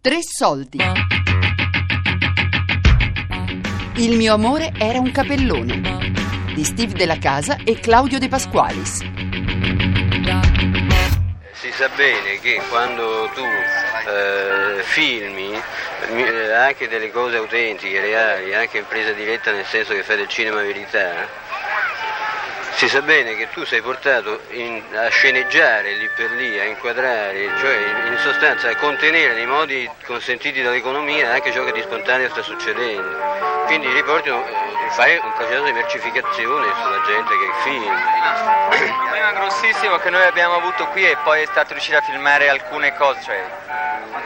Tre soldi. Il mio amore era un capellone di Steve Della Casa e Claudio De Pasqualis. Si sa bene che quando tu eh, filmi eh, anche delle cose autentiche, reali, anche in presa diretta nel senso che fai del cinema verità, si sa bene che tu sei portato in, a sceneggiare lì per lì, a inquadrare, cioè in sostanza a contenere nei modi consentiti dall'economia anche ciò che di spontaneo sta succedendo. Quindi riporti, eh, fai un processo di mercificazione sulla gente che filma. Il problema grossissimo che noi abbiamo avuto qui e poi è stato riuscire a filmare alcune cose, cioè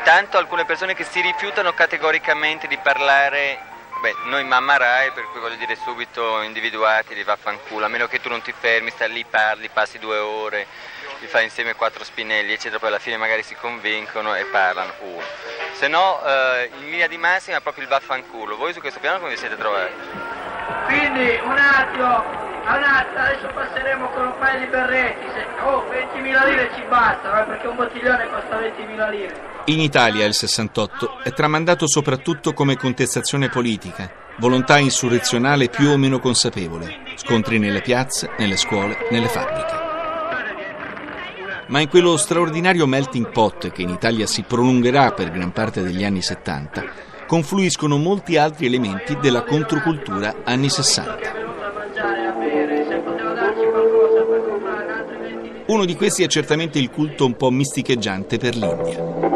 tanto alcune persone che si rifiutano categoricamente di parlare Beh, noi mamma Rai, per cui voglio dire subito individuati, li vaffanculo, a meno che tu non ti fermi, stai lì, parli, passi due ore, li fai insieme quattro spinelli, eccetera, poi alla fine magari si convincono e parlano. Uh. Se no, eh, in linea di massima è proprio il vaffanculo. Voi su questo piano come vi siete trovati? Quindi, un attimo, un attimo, adesso passeremo con un paio di berretti. Se, oh, 20.000 lire ci bastano, eh, perché un bottiglione costa 20.000 lire. In Italia il 68 è tramandato soprattutto come contestazione politica, volontà insurrezionale più o meno consapevole, scontri nelle piazze, nelle scuole, nelle fabbriche. Ma in quello straordinario melting pot che in Italia si prolungherà per gran parte degli anni 70, confluiscono molti altri elementi della controcultura anni 60. Uno di questi è certamente il culto un po' misticheggiante per l'India.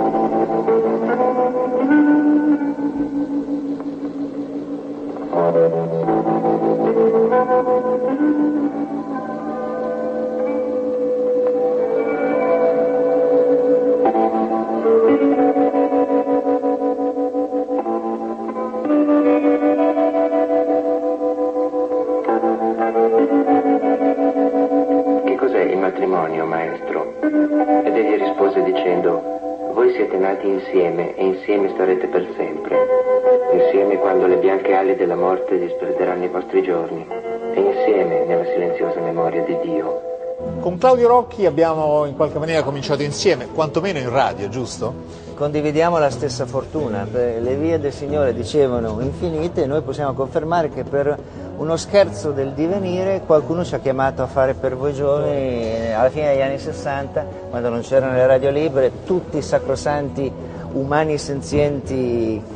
Della morte disperderanno i vostri giorni, e insieme nella silenziosa memoria di Dio. Con Claudio Rocchi abbiamo in qualche maniera cominciato insieme, quantomeno in radio, giusto? Condividiamo la stessa fortuna, le vie del Signore dicevano infinite e noi possiamo confermare che per uno scherzo del divenire qualcuno ci ha chiamato a fare per voi giovani alla fine degli anni 60, quando non c'erano le radio libere, tutti i sacrosanti umani senzienti che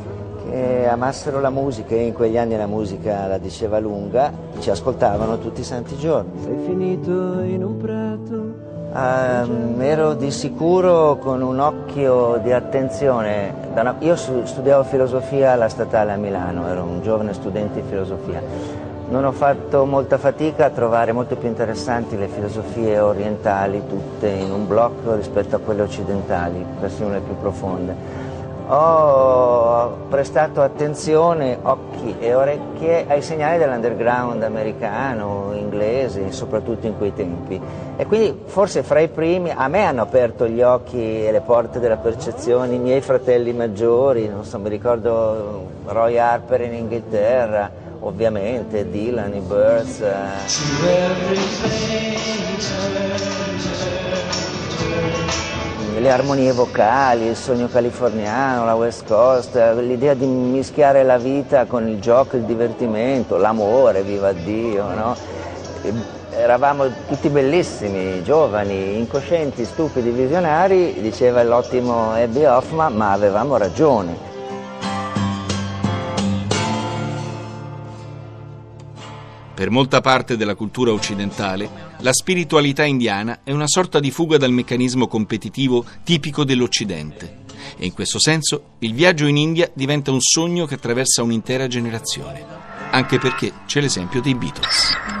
amassero la musica e in quegli anni la musica la diceva lunga, ci ascoltavano tutti i santi giorni. Sei finito in un prato Um, ero di sicuro con un occhio di attenzione. Io studiavo filosofia alla statale a Milano, ero un giovane studente di filosofia. Non ho fatto molta fatica a trovare molto più interessanti le filosofie orientali, tutte in un blocco rispetto a quelle occidentali, persino le più profonde ho prestato attenzione, occhi e orecchie ai segnali dell'underground americano, inglese, soprattutto in quei tempi. E quindi forse fra i primi a me hanno aperto gli occhi e le porte della percezione i miei fratelli maggiori, non so, mi ricordo Roy Harper in Inghilterra, ovviamente Dylan, i Birds. Le armonie vocali, il sogno californiano, la West Coast, l'idea di mischiare la vita con il gioco, il divertimento, l'amore, viva Dio, no? Eravamo tutti bellissimi, giovani, incoscienti, stupidi, visionari, diceva l'ottimo Abby Hoffman, ma avevamo ragione. Per molta parte della cultura occidentale, la spiritualità indiana è una sorta di fuga dal meccanismo competitivo tipico dell'Occidente. E in questo senso il viaggio in India diventa un sogno che attraversa un'intera generazione. Anche perché c'è l'esempio dei Beatles.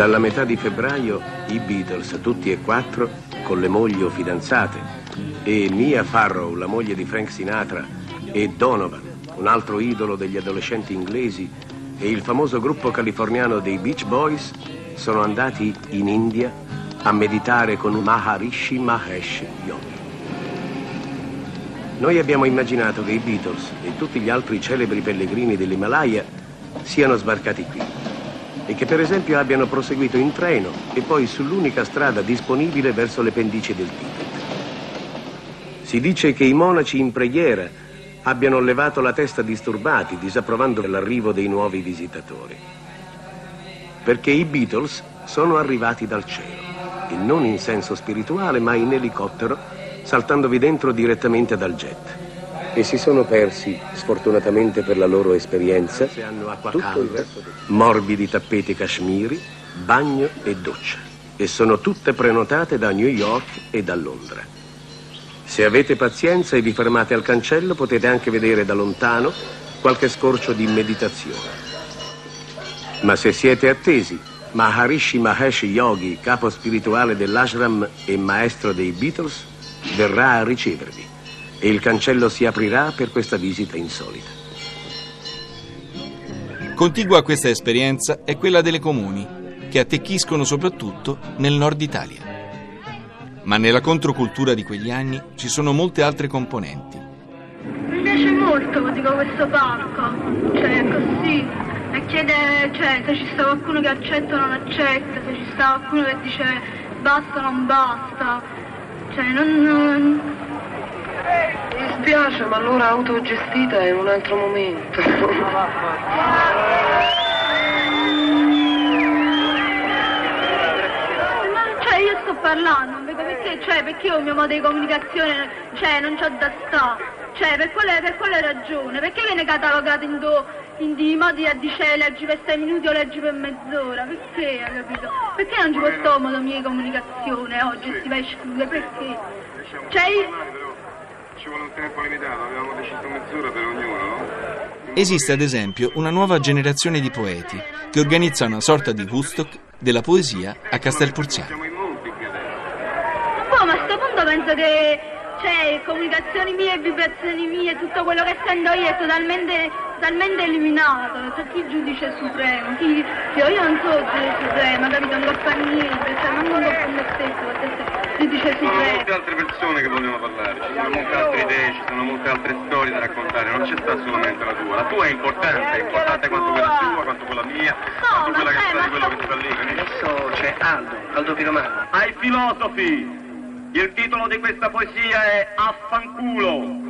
Dalla metà di febbraio i Beatles, tutti e quattro, con le mogli o fidanzate, e Mia Farrow, la moglie di Frank Sinatra, e Donovan, un altro idolo degli adolescenti inglesi, e il famoso gruppo californiano dei Beach Boys sono andati in India a meditare con Maharishi Mahesh Yogi. Noi abbiamo immaginato che i Beatles e tutti gli altri celebri pellegrini dell'Himalaya siano sbarcati qui e che per esempio abbiano proseguito in treno e poi sull'unica strada disponibile verso le pendici del Tibet. Si dice che i monaci in preghiera abbiano levato la testa disturbati, disapprovando l'arrivo dei nuovi visitatori. Perché i Beatles sono arrivati dal cielo, e non in senso spirituale, ma in elicottero, saltandovi dentro direttamente dal jet. E si sono persi, sfortunatamente per la loro esperienza, tutto il resto del- morbidi tappeti cashmiri, bagno e doccia. E sono tutte prenotate da New York e da Londra. Se avete pazienza e vi fermate al cancello potete anche vedere da lontano qualche scorcio di meditazione. Ma se siete attesi, Maharishi Mahesh Yogi, capo spirituale dell'ashram e maestro dei Beatles, verrà a ricevervi e il cancello si aprirà per questa visita insolita. Contigua a questa esperienza è quella delle comuni, che attecchiscono soprattutto nel nord Italia. Ma nella controcultura di quegli anni ci sono molte altre componenti. Mi piace molto, dico, questo parco, cioè così, e chiede, cioè, se ci sta qualcuno che accetta o non accetta, se ci sta qualcuno che dice basta o non basta, cioè non... non- Mi spiace, ma l'ora autogestita è un altro momento. Cioè io sto parlando, perché, cioè perché io il mio modo di comunicazione, cioè non c'ho da sta, cioè per quale, per quale ragione, perché viene catalogato in, do, in di modi a dice leggi per 6 minuti o leggi per mezz'ora, perché hai capito? Perché non ci può stare un modo mio di comunicazione oggi si va a escludere, perché? Cioè io- Ci vuole un tempo limitato, avevamo deciso mezz'ora per ognuno, no? Esiste ad esempio una nuova generazione di poeti che organizza una sorta di Woodstock della poesia a Castelporziano. Ma a sto punto penso che cioè, comunicazioni mie, vibrazioni mie, tutto quello che sento io è totalmente, totalmente eliminato. C'è chi giudice supremo, chi. Io, io non so giudice supremo, capito? Non fa niente, cioè non po' per me stesso, giudice Ci sono supremo. molte altre persone che vogliono parlare, ci sono molte altre idee, ci sono molte altre storie da raccontare, non c'è sta solamente la tua. La tua è importante, è importante quanto quella tua, quanto quella mia, quanto quella che sta di quello che sta lì. Adesso c'è Aldo, Aldo Piromano. Ai filosofi, il titolo di questa poesia è Affanculo.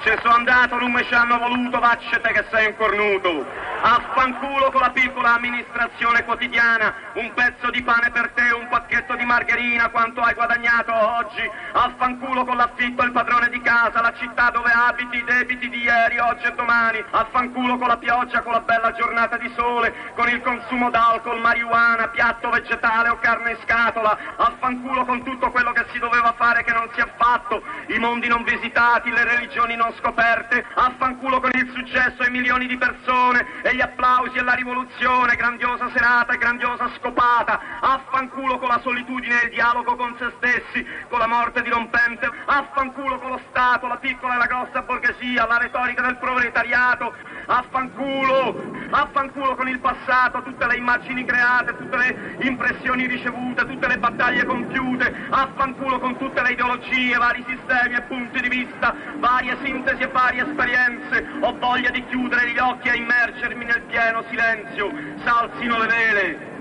Ci sono andato, non mi ci hanno voluto, vaccete che sei un cornuto. Affanculo con la piccola amministrazione quotidiana, un pezzo di pane per te, un pacchetto di margherina, quanto hai guadagnato oggi. Affanculo con l'affitto, il padrone di casa, la città dove abiti, i debiti di ieri, oggi e domani. Affanculo con la pioggia, con la bella giornata di sole, con il consumo d'alcol, marijuana, piatto vegetale o carne in scatola. Affanculo con tutto quello che si doveva fare che non si è fatto, i mondi non visitati, le religioni non scoperte. Affanculo con il successo e milioni di persone e gli applausi e la rivoluzione, grandiosa serata e grandiosa scopata. Affanculo con la solitudine e il dialogo con se stessi, con la morte dirompente. Affanculo con lo Stato, la piccola e la grossa borghesia, la retorica del proletariato. Affanculo, affanculo con il passato, tutte le immagini create, tutte le impressioni ricevute, tutte le battaglie compiute. Affanculo con tutte le ideologie, vari sistemi e punti di vista, varie sintesi e varie esperienze. Ho voglia di chiudere gli occhi e immergermi nel pieno silenzio. S'alzino le vele.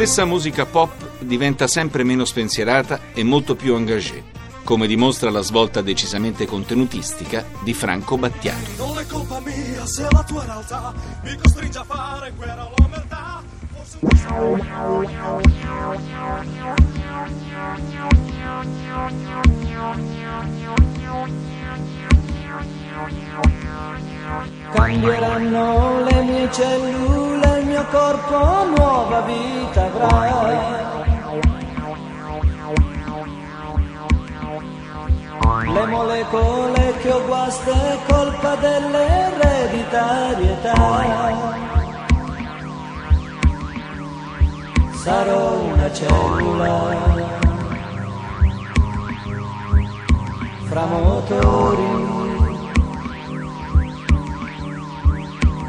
Stessa musica pop diventa sempre meno spensierata e molto più engagée, come dimostra la svolta decisamente contenutistica di Franco Battiato. Non è colpa mia se la tua realtà mi costringe a fare guerra all'omertà. Forse Cambieranno le mie cellule, il mio corpo nuova vita avrà. Le molecole che ho guasto è colpa dell'ereditarietà. Sarò una cellula fra motori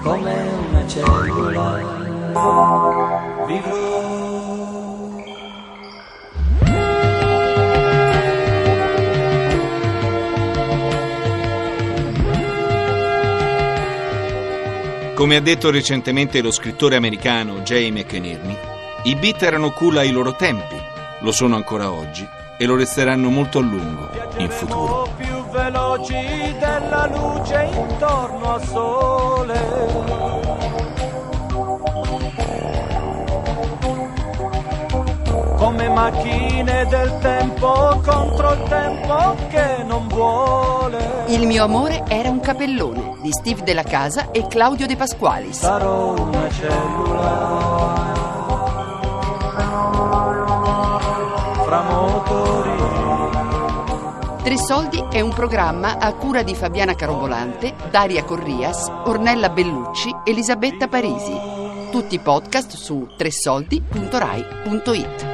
come una cellula vivrò Come ha detto recentemente lo scrittore americano Jay McInerney, i beat erano cool ai loro tempi, lo sono ancora oggi e lo resteranno molto a lungo in futuro. Veloci della luce intorno al sole. Come macchine del tempo contro il tempo che non vuole. Il mio amore era un capellone di Steve Della Casa e Claudio De Pasqualis. sarò una cellula fra motori Tre Soldi è un programma a cura di Fabiana Carobolante, Daria Corrias, Ornella Bellucci, Elisabetta Parisi. Tutti i podcast su tresoldi.rai.it.